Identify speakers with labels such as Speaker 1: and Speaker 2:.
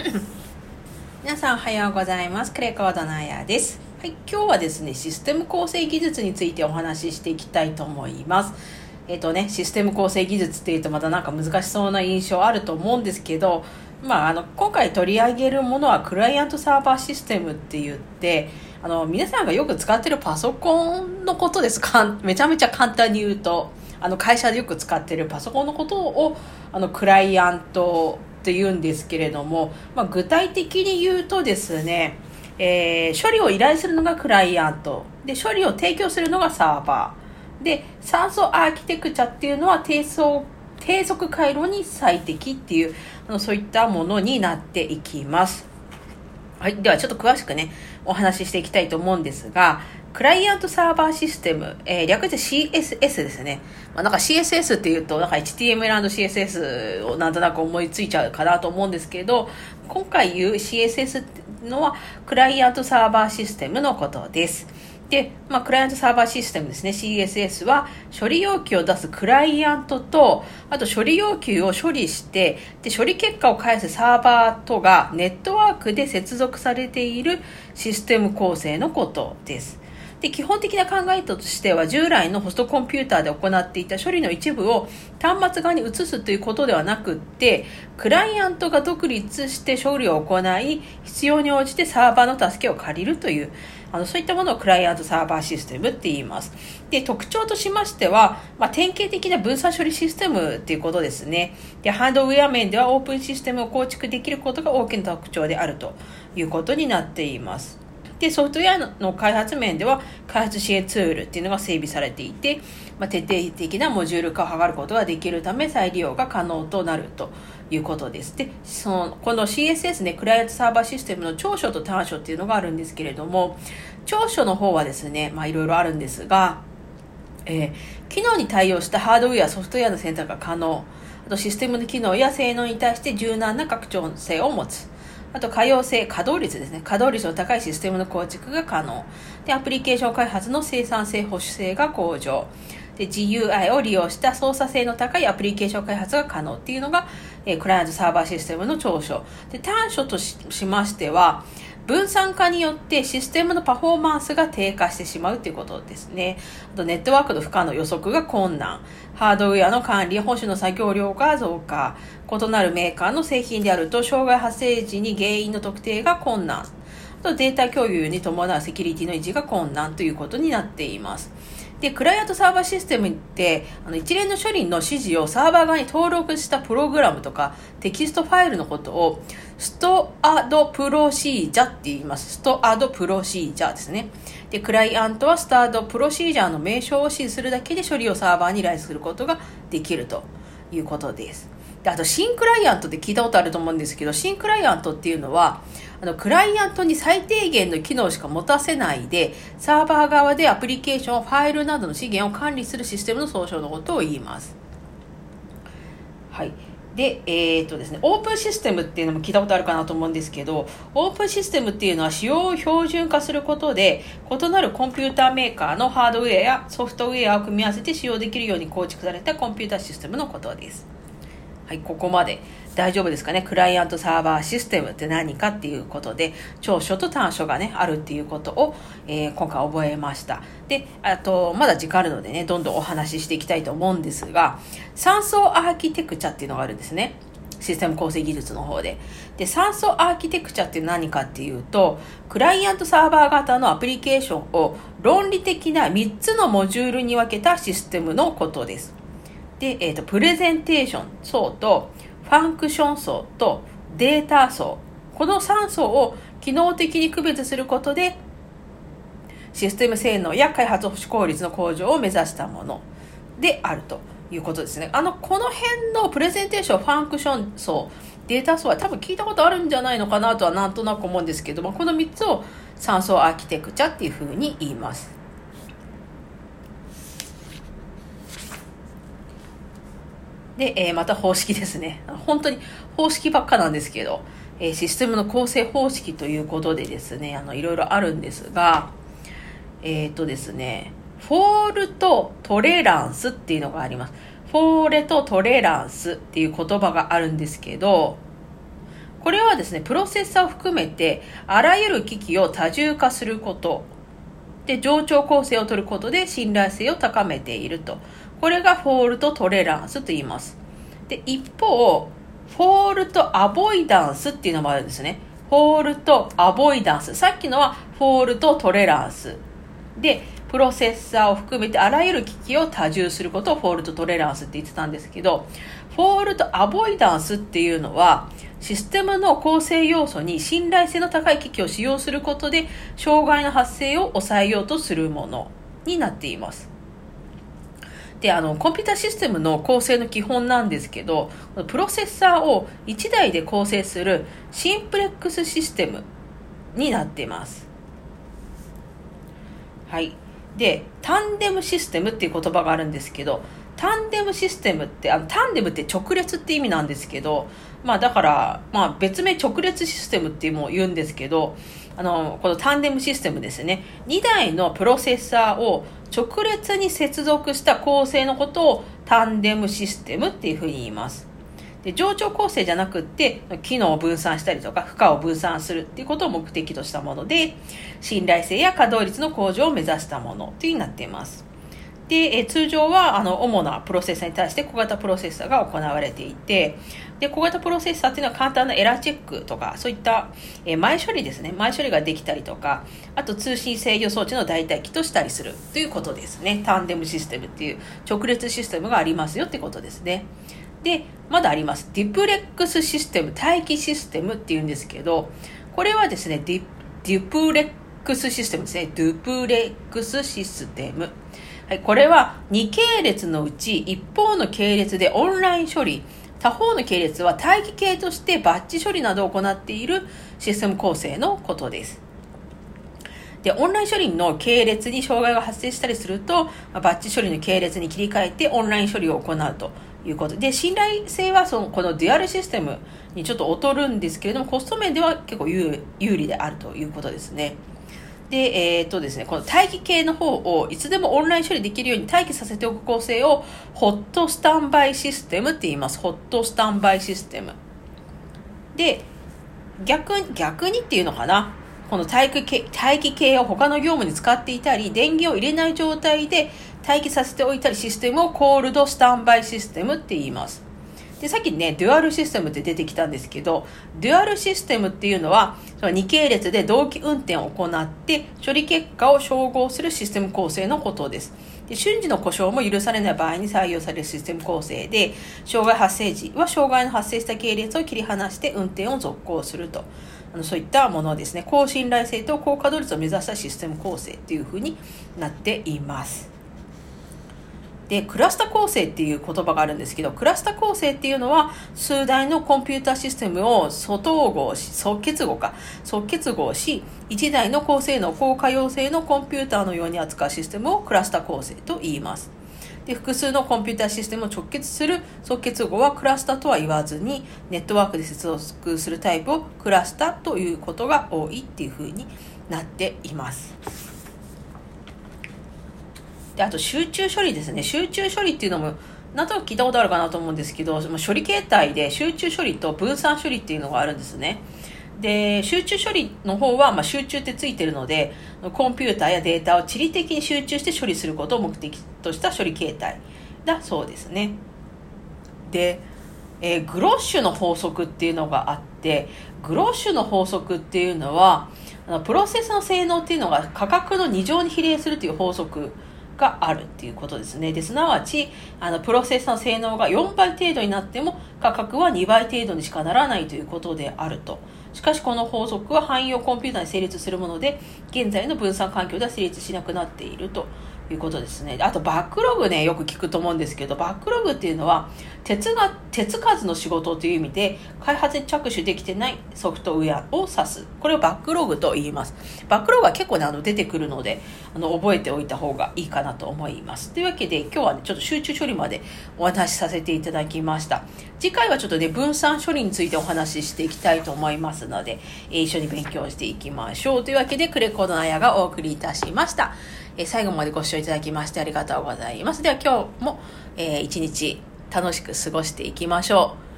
Speaker 1: 皆さんおはようございます。クレコードのあやです。はい、今日はですね、システム構成技術についてお話ししていきたいと思います。えっ、とね、システム構成技術っていうとまたなんか難しそうな印象あると思うんですけど、まあ、あの、今回取り上げるものはクライアントサーバーシステムって言って、あの、皆さんがよく使ってるパソコンのことですか？めちゃめちゃ簡単に言うと、あの、会社でよく使ってるパソコンのことを、あの、クライアントって言うんですけれども、まあ、具体的に言うとですね、えー処理を依頼するのがクライアント。で処理を提供するのがサーバー。で酸素アーキテクチャっていうのは低速低速回路に最適っていうあのそういったものになっていきます。はい、ではちょっと詳しくねお話ししていきたいと思うんですがクライアントサーバーシステム、えー略して CSS ですね、まあ、なんか CSS っていうとなんか HTML&CSS をなんとなく思いついちゃうかなと思うんですけど今回言う CSS っていうのはクライアントサーバーシステムのことです。で、まあ、クライアントサーバーシステムですね。CSS は処理要求を出すクライアントとあと処理要求を処理してで処理結果を返すサーバーとがネットワークで接続されているシステム構成のことです。で基本的な考えとしては従来のホストコンピューターで行っていた処理の一部を端末側に移すということではなくってクライアントが独立して処理を行い必要に応じてサーバーの助けを借りるというあのそういったものをクライアントサーバーシステムって言います。で特徴としましては、まあ、典型的な分散処理システムっていうことですね。でハードウェア面ではオープンシステムを構築できることが大きな特徴であるということになっています。でソフトウェアの開発面では開発支援ツールっていうのが整備されていて、まあ、徹底的なモジュール化を図ることができるため再利用が可能となるということですでそのこの CSS ねクライアントサーバーシステムの長所と短所っていうのがあるんですけれども長所の方はですねまあいろいろあるんですがえー機能に対応したハードウェア、ソフトウェアの選択が可能。あとシステムの機能や性能に対して柔軟な拡張性を持つ。あと可用性、稼働率ですね。稼働率の高いシステムの構築が可能。で、アプリケーション開発の生産性、保守性が向上。で、GUI を利用した操作性の高いアプリケーション開発が可能っていうのが、えークライアントサーバーシステムの長所。で、短所とししましては、分散化によってシステムのパフォーマンスが低下してしまうということですね。あとネットワークの負荷の予測が困難。ハードウェアの管理、保守の作業量が増加。異なるメーカーの製品であると障害発生時に原因の特定が困難。あとデータ共有に伴うセキュリティの維持が困難ということになっています。で、クライアントサーバーシステムって、あの一連の処理の指示をサーバー側に登録したプログラムとかテキストファイルのことをストアドプロシージャって言います。ストアドプロシージャですね。で、クライアントはストアドプロシージャーの名称を指示するだけで処理をサーバーに依頼することができるということです。であと、新クライアントって聞いたことあると思うんですけど、新クライアントっていうのは、あの、クライアントに最低限の機能しか持たせないで、サーバー側でアプリケーション、ファイルなどの資源を管理するシステムの総称のことを言います。はい。で、えーっとですね、オープンシステムっていうのも聞いたことあるかなと思うんですけど、オープンシステムっていうのは使用を標準化することで、異なるコンピューターメーカーのハードウェアやソフトウェアを組み合わせて使用できるように構築されたコンピューターシステムのことです。はい、ここまで大丈夫ですかね？クライアントサーバーシステムって何かっていうことで、長所と短所がね、あるっていうことを、えー今回覚えました。で、あと、まだ時間あるのでね、どんどんお話ししていきたいと思うんですが、酸素アーキテクチャっていうのがあるんですね。システム構成技術の方で。で、酸素アーキテクチャって何かっていうと、クライアントサーバー型のアプリケーションを論理的な3つのモジュールに分けたシステムのことです。で、えー、とプレゼンテーション層とファンクション層とデータ層。この3層を機能的に区別することでシステム性能や開発保守効率の向上を目指したものであるということですね。あのこの辺のプレゼンテーションファンクション層データ層は多分聞いたことあるんじゃないのかなとはなんとなく思うんですけどもこの3つを3層アーキテクチャっていうふうに言います。で、えーまた方式ですね。本当に方式ばっかなんですけど、えシステムの構成方式ということでですね、あの、いろいろあるんですが、えっ、とですね、フォールとトレランスっていうのがあります。フォーレとトレランスっていう言葉があるんですけど、これはですね、プロセッサーを含めて、あらゆる機器を多重化すること。で、冗長構成を取ることで信頼性を高めていると。これがフォールトトレランスと言います。で、一方、フォールトアボイダンスっていうのもあるんですね。フォールトアボイダンス。さっきのはフォールトトレランス。で、プロセッサーを含めてあらゆる機器を多重することをフォールトトレランスって言ってたんですけど、フォールトアボイダンスっていうのは、システムの構成要素に信頼性の高い機器を使用することで、障害の発生を抑えようとするものになっています。で、あの、コンピュータシステムの構成の基本なんですけど、プロセッサーを1台で構成するシンプレックスシステムになっています。はい。で、タンデムシステムっていう言葉があるんですけど、タンデムシステムって、あのタンデムって直列って意味なんですけど、まあだから、まあ別名直列システムっていうも言うんですけど、あの、このタンデムシステムですね。2台のプロセッサーを直列に接続した構成のことをタンデムシステムっていうふうに言います。で、上長構成じゃなくって、機能を分散したりとか、負荷を分散するっていうことを目的としたもので、信頼性や稼働率の向上を目指したものというふうになっています。で、通常は、あの、主なプロセッサーに対して小型プロセッサーが行われていて、で、小型プロセッサーっていうのは簡単なエラーチェックとか、そういった、え前処理ですね。前処理ができたりとか、あと通信制御装置の代替機としたりするということですね。タンデムシステムっていう直列システムがありますよってことですね。で、まだあります。ディプレックスシステム、待機システムっていうんですけど、これはですね、ディデュプレックスシステムですね。デュプレックスシステム。はい、これは2系列のうち一方の系列でオンライン処理、他方の系列は待機系としてバッチ処理などを行っているシステム構成のことです。で、オンライン処理の系列に障害が発生したりすると、バッチ処理の系列に切り替えてオンライン処理を行うということで、信頼性はそのこのデュアルシステムにちょっと劣るんですけれども、コスト面では結構有利であるということですね。で、えっ、とですね、この待機系の方をいつでもオンライン処理できるように待機させておく構成をホットスタンバイシステムって言います。ホットスタンバイシステム。で、逆、逆にっていうのかな。この待機系待機系を他の業務に使っていたり、電源を入れない状態で待機させておいたりシステムをコールドスタンバイシステムって言います。で、さっきね、デュアルシステムって出てきたんですけど、デュアルシステムっていうのは、その2系列で同期運転を行って、処理結果を照合するシステム構成のことです。で瞬時の故障も許されない場合に採用されるシステム構成で、障害発生時は障害の発生した系列を切り離して運転を続行すると。あのそういったものですね。高信頼性と高稼働率を目指したシステム構成っていうふうになっています。で、クラスタ構成っていう言葉があるんですけど、クラスタ構成っていうのは、数台のコンピュータシステムを素統合し、即結合か、即結合し、1台の高性能、高可用性のコンピューターのように扱うシステムをクラスタ構成と言います。で複数のコンピュータシステムを直結する即結合はクラスタとは言わずにネットワークで接続するタイプをクラスタということが多いっていうふうになっています。で、あと集中処理ですね。集中処理っていうのも、なんとなく聞いたことあるかなと思うんですけど、処理形態で集中処理と分散処理っていうのがあるんですね。で、集中処理の方は、まあ、集中ってついてるので、コンピューターやデータを地理的に集中して処理することを目的とした処理形態だそうですね。で、えー、グロッシュの法則っていうのがあって、グロッシュの法則っていうのは、あのプロセスの性能っていうのが価格の2乗に比例するという法則があるっていうことですね。で、すなわち、あの、プロセッサーの性能が4倍程度になっても価格は2倍程度にしかならないということであると。しかしこの法則は汎用コンピューターに成立するもので、現在の分散環境では成立しなくなっているということですね。あとバックログね、よく聞くと思うんですけど、バックログっていうのは、鉄が、鉄数の仕事という意味で、開発に着手できてないソフトウェアを指す。これをバックログと言います。バックログは結構ね、あの、出てくるので、あの、覚えておいた方がいいかなと思います。というわけで、今日はね、ちょっと集中処理までお話しさせていただきました。次回はちょっとね、分散処理についてお話ししていきたいと思いますので、一緒に勉強していきましょう。というわけで、クレコのあやがお送りいたしました。え最後までご視聴いただきましてありがとうございます。では今日も、えー、一日楽しく過ごしていきましょう。